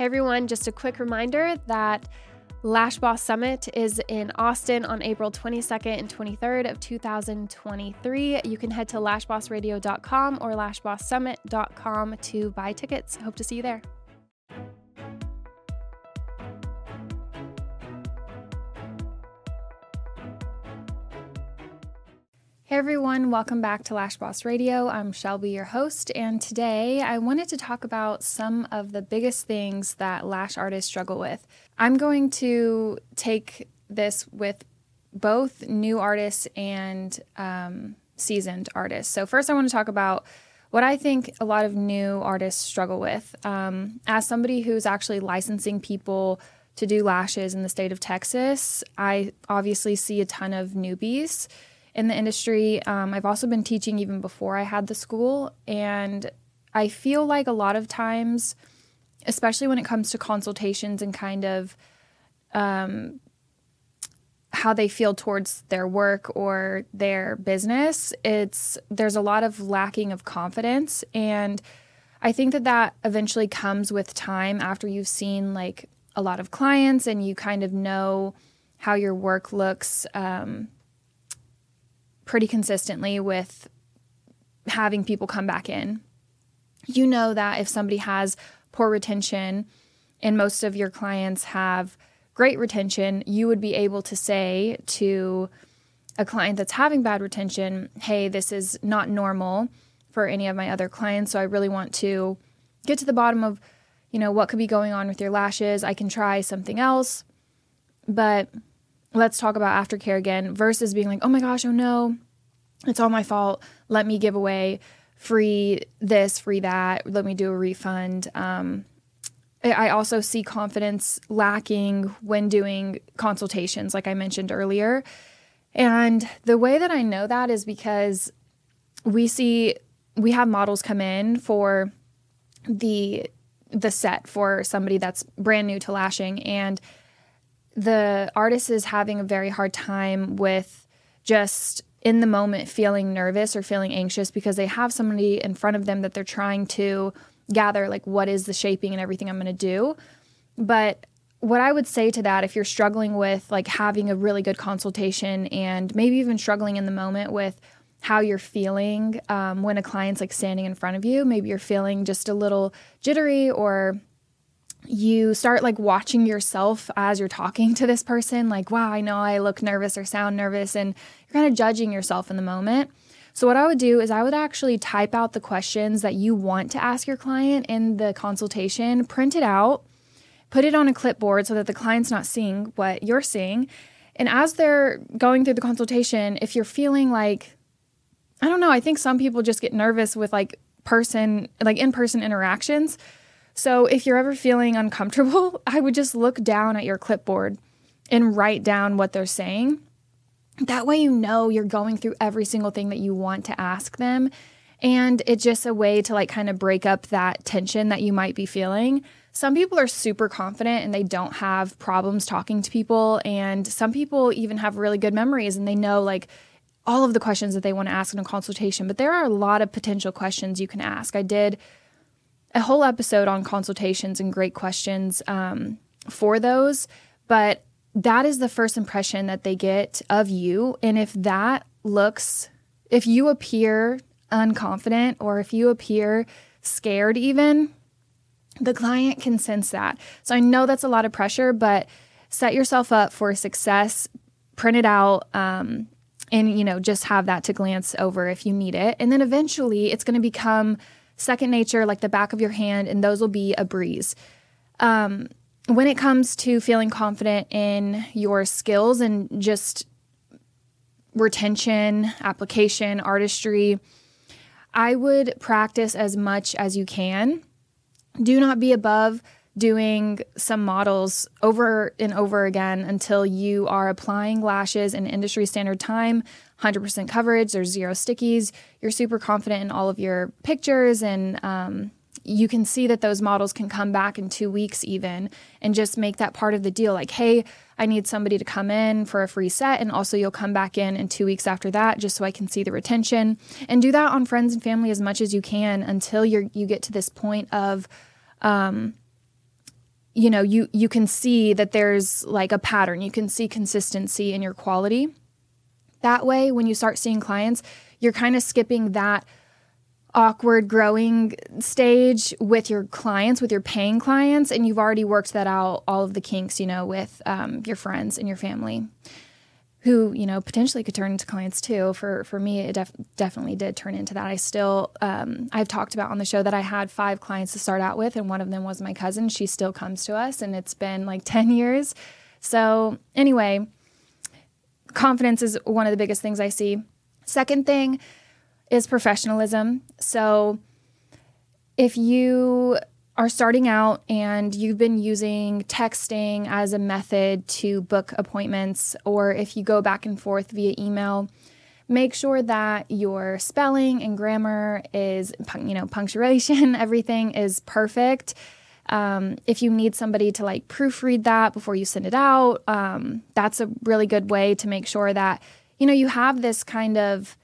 Hey everyone, just a quick reminder that Lash Boss Summit is in Austin on April 22nd and 23rd of 2023. You can head to lashbossradio.com or lashbosssummit.com to buy tickets. Hope to see you there. Hey everyone, welcome back to Lash Boss Radio. I'm Shelby, your host, and today I wanted to talk about some of the biggest things that lash artists struggle with. I'm going to take this with both new artists and um, seasoned artists. So, first, I want to talk about what I think a lot of new artists struggle with. Um, as somebody who's actually licensing people to do lashes in the state of Texas, I obviously see a ton of newbies in the industry. Um, I've also been teaching even before I had the school, and I feel like a lot of times, especially when it comes to consultations and kind of um, how they feel towards their work or their business, it's there's a lot of lacking of confidence, and I think that that eventually comes with time after you've seen like a lot of clients and you kind of know how your work looks. Um, pretty consistently with having people come back in. You know that if somebody has poor retention and most of your clients have great retention, you would be able to say to a client that's having bad retention, hey, this is not normal for any of my other clients. So I really want to get to the bottom of, you know, what could be going on with your lashes. I can try something else. But let's talk about aftercare again versus being like, oh my gosh, oh no, it's all my fault. Let me give away free this, free that. Let me do a refund. Um, I also see confidence lacking when doing consultations, like I mentioned earlier. And the way that I know that is because we see we have models come in for the the set for somebody that's brand new to lashing and the artist is having a very hard time with just in the moment feeling nervous or feeling anxious because they have somebody in front of them that they're trying to gather like what is the shaping and everything I'm going to do. But what I would say to that if you're struggling with like having a really good consultation and maybe even struggling in the moment with how you're feeling um, when a client's like standing in front of you, maybe you're feeling just a little jittery or you start like watching yourself as you're talking to this person like wow i know i look nervous or sound nervous and you're kind of judging yourself in the moment. So what i would do is i would actually type out the questions that you want to ask your client in the consultation print it out put it on a clipboard so that the client's not seeing what you're seeing. And as they're going through the consultation if you're feeling like i don't know i think some people just get nervous with like person like in-person interactions so if you're ever feeling uncomfortable, I would just look down at your clipboard and write down what they're saying. That way, you know you're going through every single thing that you want to ask them. And it's just a way to like kind of break up that tension that you might be feeling. Some people are super confident and they don't have problems talking to people. And some people even have really good memories and they know like all of the questions that they want to ask in a consultation. But there are a lot of potential questions you can ask. I did a whole episode on consultations and great questions um, for those. But that is the first impression that they get of you. And if that looks, if you appear unconfident or if you appear scared, even, the client can sense that. So I know that's a lot of pressure, but set yourself up for success, print it out. Um, and you know just have that to glance over if you need it and then eventually it's going to become second nature, like the back of your hand, and those will be a breeze. Um, when it comes to feeling confident in your skills and just retention, application, artistry, I would practice as much as you can. Do not be above doing some models over and over again until you are applying lashes in industry standard time 100% coverage, there's zero stickies. You're super confident in all of your pictures, and um, you can see that those models can come back in two weeks, even, and just make that part of the deal. Like, hey, I need somebody to come in for a free set, and also you'll come back in in two weeks after that, just so I can see the retention. And do that on friends and family as much as you can until you you get to this point of, um, you know, you you can see that there's like a pattern. You can see consistency in your quality. That way when you start seeing clients, you're kind of skipping that awkward growing stage with your clients, with your paying clients, and you've already worked that out, all of the kinks, you know, with um, your friends and your family, who you know potentially could turn into clients too. For for me, it def- definitely did turn into that. I still, um, I've talked about on the show that I had five clients to start out with, and one of them was my cousin. She still comes to us, and it's been like ten years. So anyway, confidence is one of the biggest things I see. Second thing is professionalism. So if you are starting out and you've been using texting as a method to book appointments, or if you go back and forth via email, make sure that your spelling and grammar is, you know, punctuation, everything is perfect. Um, if you need somebody to like proofread that before you send it out, um, that's a really good way to make sure that, you know, you have this kind of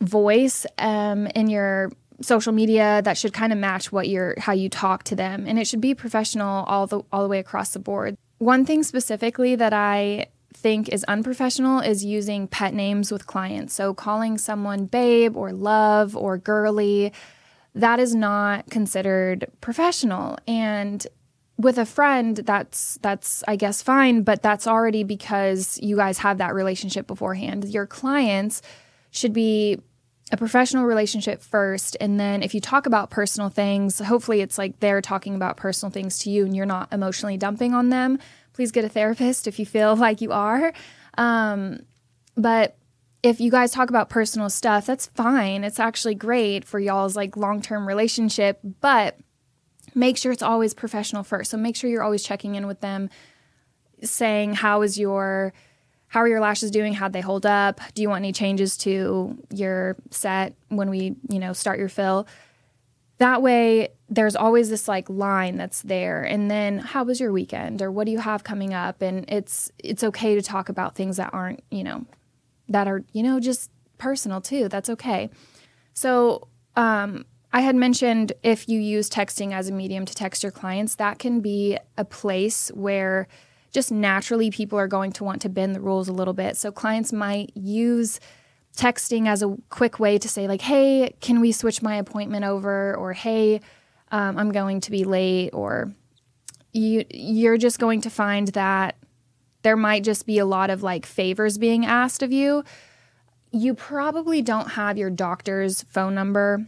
voice um, in your social media that should kind of match what you're how you talk to them and it should be professional all the all the way across the board. One thing specifically that I think is unprofessional is using pet names with clients. So calling someone babe or love or girly that is not considered professional and with a friend that's that's I guess fine, but that's already because you guys have that relationship beforehand. Your clients should be a professional relationship first and then if you talk about personal things hopefully it's like they're talking about personal things to you and you're not emotionally dumping on them please get a therapist if you feel like you are um, but if you guys talk about personal stuff that's fine it's actually great for y'all's like long-term relationship but make sure it's always professional first so make sure you're always checking in with them saying how is your how are your lashes doing? How'd they hold up? Do you want any changes to your set when we, you know, start your fill? That way, there's always this like line that's there. And then, how was your weekend, or what do you have coming up? And it's it's okay to talk about things that aren't, you know, that are you know just personal too. That's okay. So, um, I had mentioned if you use texting as a medium to text your clients, that can be a place where just naturally people are going to want to bend the rules a little bit. So clients might use texting as a quick way to say, like, hey, can we switch my appointment over? Or hey, um, I'm going to be late. Or you, you're just going to find that there might just be a lot of like favors being asked of you. You probably don't have your doctor's phone number.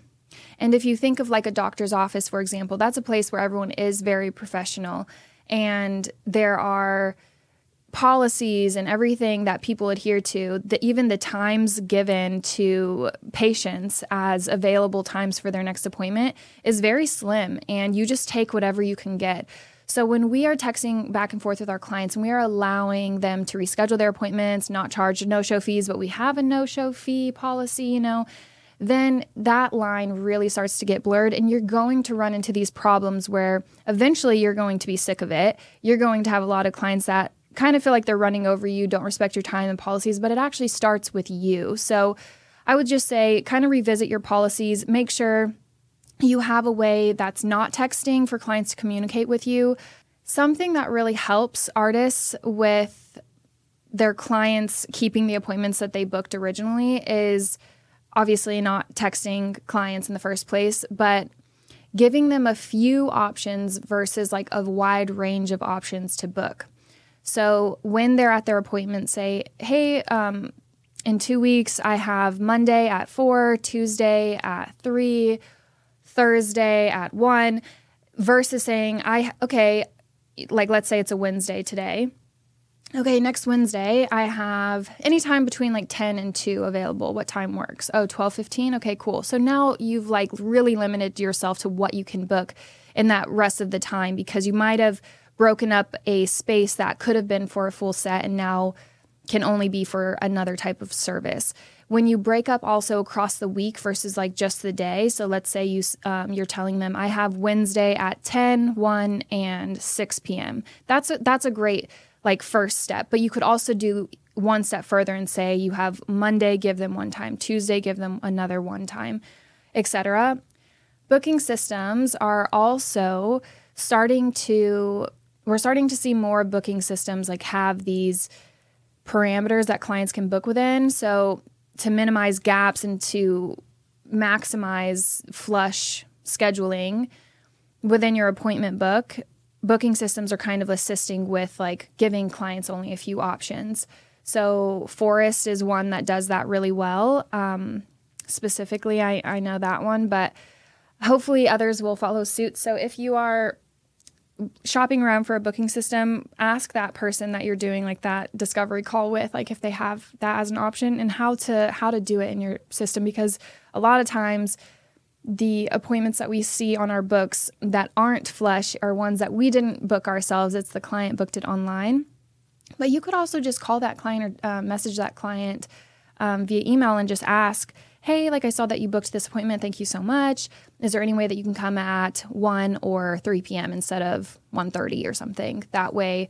And if you think of like a doctor's office, for example, that's a place where everyone is very professional and there are policies and everything that people adhere to the, even the times given to patients as available times for their next appointment is very slim and you just take whatever you can get so when we are texting back and forth with our clients and we are allowing them to reschedule their appointments not charge no-show fees but we have a no-show fee policy you know then that line really starts to get blurred and you're going to run into these problems where eventually you're going to be sick of it. You're going to have a lot of clients that kind of feel like they're running over you, don't respect your time and policies, but it actually starts with you. So I would just say kind of revisit your policies, make sure you have a way that's not texting for clients to communicate with you. Something that really helps artists with their clients keeping the appointments that they booked originally is obviously not texting clients in the first place, but giving them a few options versus like a wide range of options to book. So when they're at their appointment, say, hey, um, in two weeks, I have Monday at four, Tuesday at three, Thursday at one, versus saying, I, okay, like let's say it's a Wednesday today okay, next Wednesday, I have any time between like 10 and 2 available. What time works? Oh, 12, 15? Okay, cool. So now you've like really limited yourself to what you can book in that rest of the time because you might have broken up a space that could have been for a full set and now can only be for another type of service. When you break up also across the week versus like just the day, so let's say you um, you're telling them I have Wednesday at 10, 1, and 6 p.m. That's a, that's a great like first step. But you could also do one step further and say you have Monday, give them one time, Tuesday, give them another one time, etc. Booking systems are also starting to we're starting to see more booking systems like have these parameters that clients can book within. So to minimize gaps and to maximize flush scheduling within your appointment book, booking systems are kind of assisting with like giving clients only a few options. So Forest is one that does that really well. Um, specifically, I, I know that one, but hopefully others will follow suit. So if you are shopping around for a booking system, ask that person that you're doing like that discovery call with, like if they have that as an option and how to how to do it in your system because a lot of times the appointments that we see on our books that aren't flush are ones that we didn't book ourselves. It's the client booked it online. But you could also just call that client or uh, message that client um, via email and just ask, hey, like I saw that you booked this appointment. Thank you so much. Is there any way that you can come at 1 or 3 p.m. instead of 1.30 or something? That way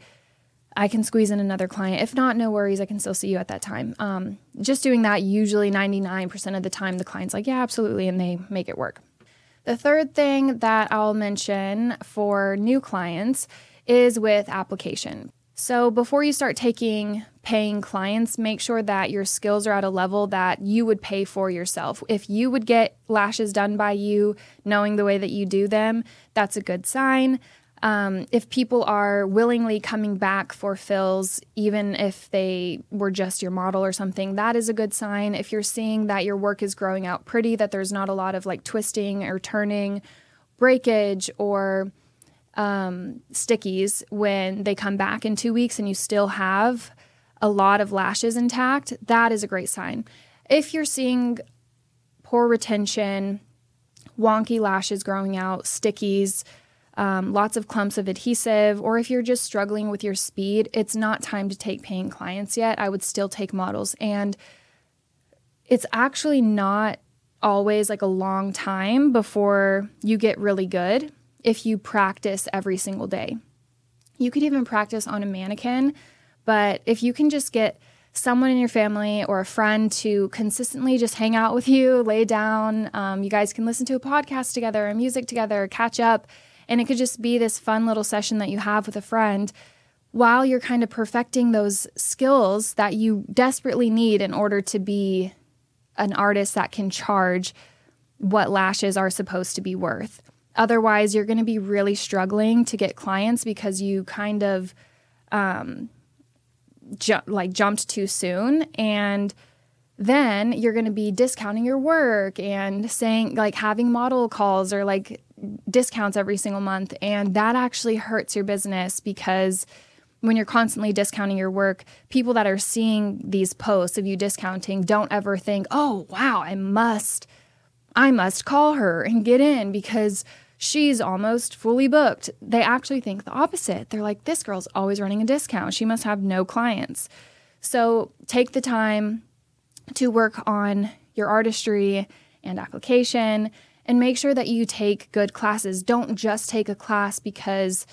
I can squeeze in another client. If not, no worries. I can still see you at that time. Um, just doing that, usually 99% of the time, the client's like, yeah, absolutely. And they make it work. The third thing that I'll mention for new clients is with application. So before you start taking paying clients, make sure that your skills are at a level that you would pay for yourself. If you would get lashes done by you, knowing the way that you do them, that's a good sign. Um, if people are willingly coming back for fills, even if they were just your model or something, that is a good sign. If you're seeing that your work is growing out pretty, that there's not a lot of like twisting or turning, breakage, or um, stickies when they come back in two weeks and you still have a lot of lashes intact, that is a great sign. If you're seeing poor retention, wonky lashes growing out, stickies, um, lots of clumps of adhesive, or if you're just struggling with your speed, it's not time to take paying clients yet. I would still take models. And it's actually not always like a long time before you get really good if you practice every single day. You could even practice on a mannequin, but if you can just get someone in your family or a friend to consistently just hang out with you, lay down, um, you guys can listen to a podcast together, or music together, catch up, and it could just be this fun little session that you have with a friend while you're kind of perfecting those skills that you desperately need in order to be an artist that can charge what lashes are supposed to be worth. Otherwise, you're going to be really struggling to get clients because you kind of um, ju- like jumped too soon and then you're going to be discounting your work and saying like having model calls or like discounts every single month and that actually hurts your business because when you're constantly discounting your work people that are seeing these posts of you discounting don't ever think oh wow i must i must call her and get in because she's almost fully booked. They actually think the opposite. They're like, this girl's always running a discount. She must have no clients. So take the time to work on your artistry and application and make sure that you take good classes. Don't just take a class because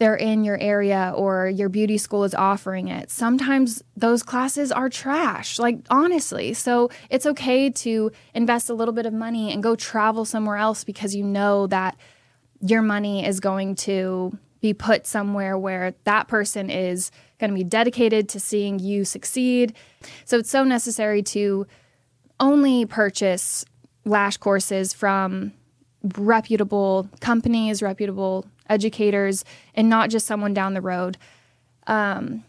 they're in your area or your beauty school is offering it. Sometimes those classes are trash, like honestly. So it's okay to invest a little bit of money and go travel somewhere else because you know that your money is going to be put somewhere where that person is going to be dedicated to seeing you succeed. So it's so necessary to only purchase lash courses from reputable companies, reputable educators, and not just someone down the road. Um,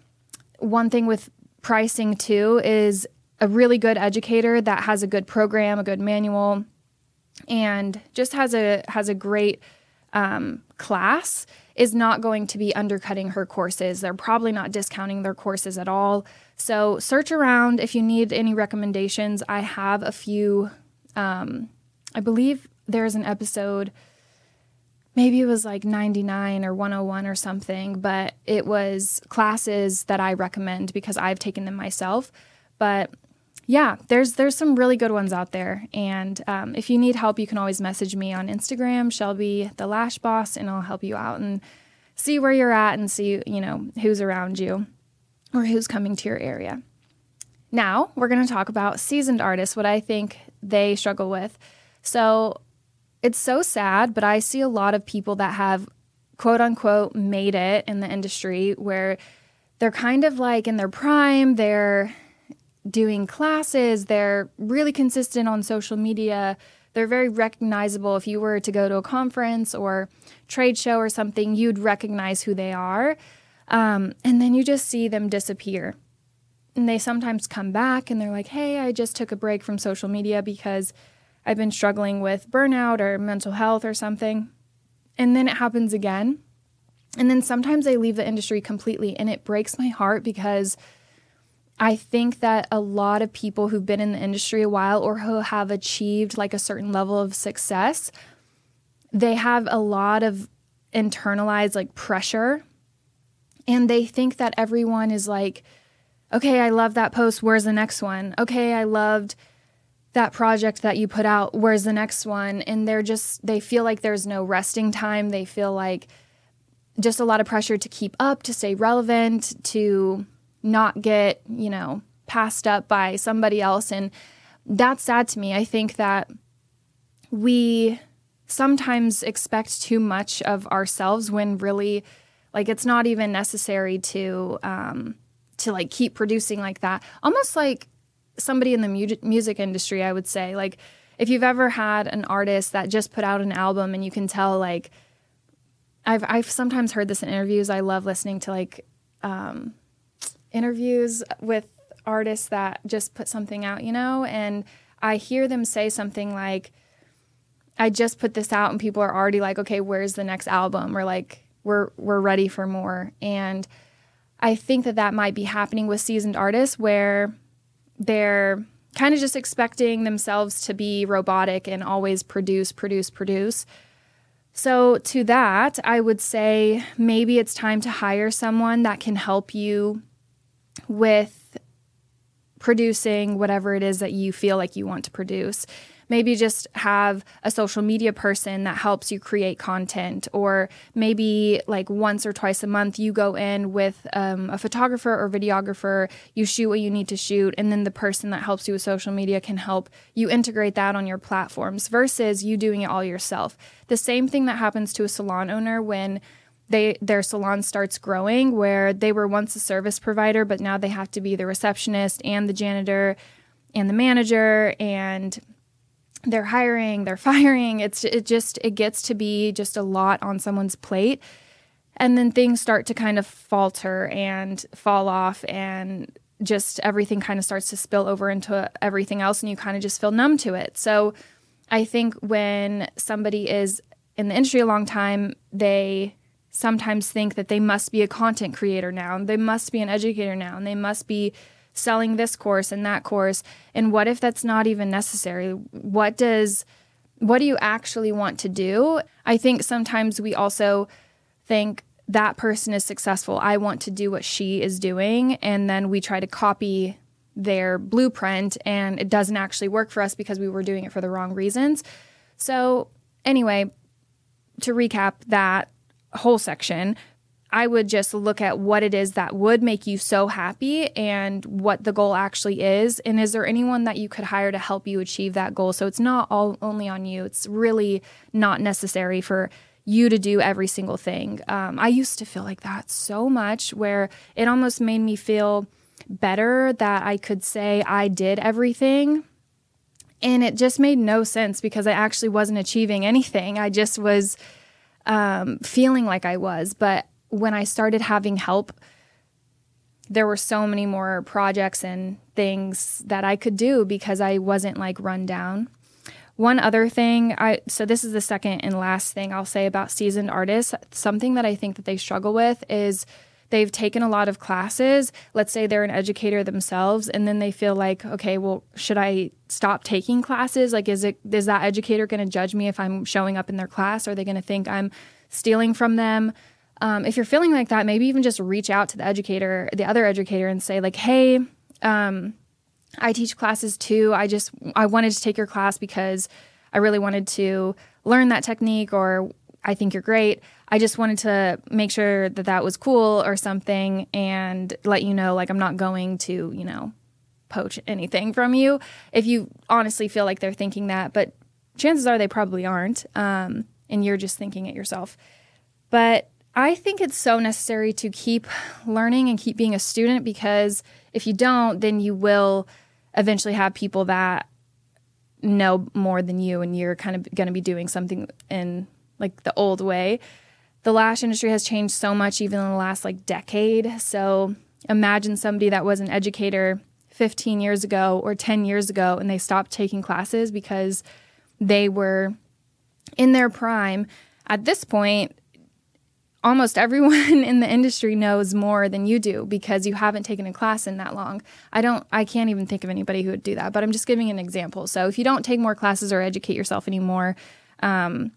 one thing with pricing too is a really good educator that has a good program, a good manual, and just has a has a great um, class is not going to be undercutting her courses. They're probably not discounting their courses at all. So search around if you need any recommendations. I have a few. Um, I believe there's an episode maybe it was like 99 or 101 or something, but it was classes that I recommend because I've taken them myself. But yeah, there's there's some really good ones out there, and um, if you need help, you can always message me on Instagram, Shelby the Lash Boss, and I'll help you out and see where you're at and see you know who's around you or who's coming to your area. Now we're going to talk about seasoned artists, what I think they struggle with. So it's so sad, but I see a lot of people that have quote unquote made it in the industry where they're kind of like in their prime, they're doing classes, they're really consistent on social media. They're very recognizable. If you were to go to a conference or trade show or something, you'd recognize who they are. Um, and then you just see them disappear. And they sometimes come back and they're like, hey, I just took a break from social media because I've been struggling with burnout or mental health or something. And then it happens again. And then sometimes I leave the industry completely. And it breaks my heart because I think that a lot of people who've been in the industry a while or who have achieved like a certain level of success, they have a lot of internalized like pressure. And they think that everyone is like, okay, I love that post. Where's the next one? Okay, I loved that project that you put out. Where's the next one? And they're just, they feel like there's no resting time. They feel like just a lot of pressure to keep up, to stay relevant, to not get, you know, passed up by somebody else. And that's sad to me. I think that we sometimes expect too much of ourselves when really, like, it's not even necessary to, um, to like keep producing like that. Almost like somebody in the mu- music industry, I would say. Like, if you've ever had an artist that just put out an album and you can tell, like, I've I've sometimes heard this in interviews. I love listening to like um, interviews with artists that just put something out, you know, and I hear them say something like, "I just put this out," and people are already like, "Okay, where's the next album?" or like, "We're we're ready for more." And I think that that might be happening with seasoned artists where they're kind of just expecting themselves to be robotic and always produce, produce, produce. So, to that, I would say maybe it's time to hire someone that can help you with producing whatever it is that you feel like you want to produce maybe just have a social media person that helps you create content or maybe like once or twice a month you go in with um, a photographer or videographer you shoot what you need to shoot and then the person that helps you with social media can help you integrate that on your platforms versus you doing it all yourself. The same thing that happens to a salon owner when they their salon starts growing where they were once a service provider but now they have to be the receptionist and the janitor and the manager and they're hiring, they're firing. It's it just it gets to be just a lot on someone's plate. And then things start to kind of falter and fall off and just everything kind of starts to spill over into everything else and you kind of just feel numb to it. So I think when somebody is in the industry a long time, they sometimes think that they must be a content creator now, and they must be an educator now, and they must be selling this course and that course and what if that's not even necessary? What does what do you actually want to do? I think sometimes we also think that person is successful. I want to do what she is doing and then we try to copy their blueprint and it doesn't actually work for us because we were doing it for the wrong reasons. So anyway to recap that whole section I would just look at what it is that would make you so happy and what the goal actually is. And is there anyone that you could hire to help you achieve that goal? So it's not all only on you. It's really not necessary for you to do every single thing. Um, I used to feel like that so much where it almost made me feel better that I could say I did everything. And it just made no sense because I actually wasn't achieving anything. I just was um, feeling like I was. But when I started having help, there were so many more projects and things that I could do because I wasn't like run down. One other thing, I so this is the second and last thing I'll say about seasoned artists. Something that I think that they struggle with is they've taken a lot of classes. Let's say they're an educator themselves, and then they feel like, okay, well, should I stop taking classes? Like, is it is that educator going to judge me if I'm showing up in their class? Are they going to think I'm stealing from them? Um, if you're feeling like that, maybe even just reach out to the educator, the other educator, and say like, "Hey, um, I teach classes too. I just I wanted to take your class because I really wanted to learn that technique, or I think you're great. I just wanted to make sure that that was cool or something, and let you know like I'm not going to you know poach anything from you if you honestly feel like they're thinking that, but chances are they probably aren't, um, and you're just thinking it yourself. But I think it's so necessary to keep learning and keep being a student because if you don't, then you will eventually have people that know more than you and you're kind of going to be doing something in like the old way. The lash industry has changed so much even in the last like decade. So imagine somebody that was an educator 15 years ago or 10 years ago and they stopped taking classes because they were in their prime. At this point, almost everyone in the industry knows more than you do because you haven't taken a class in that long. I don't I can't even think of anybody who would do that, but I'm just giving an example. So if you don't take more classes or educate yourself anymore, um,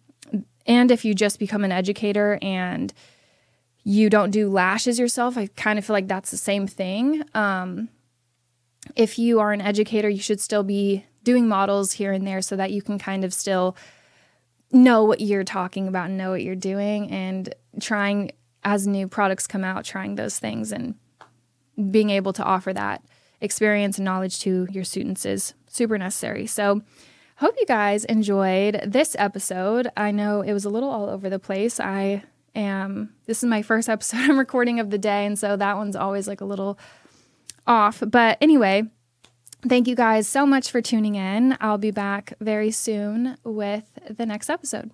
and if you just become an educator and you don't do lashes yourself, I kind of feel like that's the same thing. Um, if you are an educator, you should still be doing models here and there so that you can kind of still know what you're talking about and know what you're doing and trying as new products come out, trying those things and being able to offer that experience and knowledge to your students is super necessary. So, hope you guys enjoyed this episode. I know it was a little all over the place. I am, this is my first episode I'm recording of the day, and so that one's always like a little off. But anyway, thank you guys so much for tuning in. I'll be back very soon with the next episode.